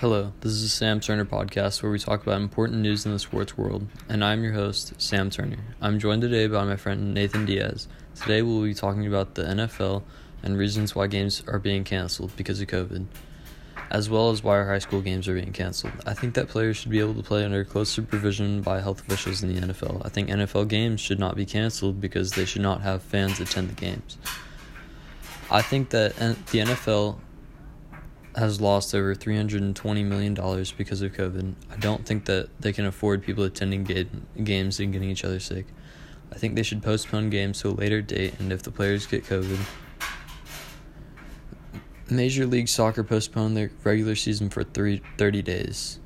Hello, this is a Sam Turner podcast where we talk about important news in the sports world, and I'm your host, Sam Turner. I'm joined today by my friend Nathan Diaz. Today we'll be talking about the NFL and reasons why games are being canceled because of COVID, as well as why our high school games are being canceled. I think that players should be able to play under close supervision by health officials in the NFL. I think NFL games should not be canceled because they should not have fans attend the games. I think that the NFL has lost over $320 million because of COVID. I don't think that they can afford people attending game, games and getting each other sick. I think they should postpone games to a later date, and if the players get COVID, Major League Soccer postponed their regular season for three, 30 days.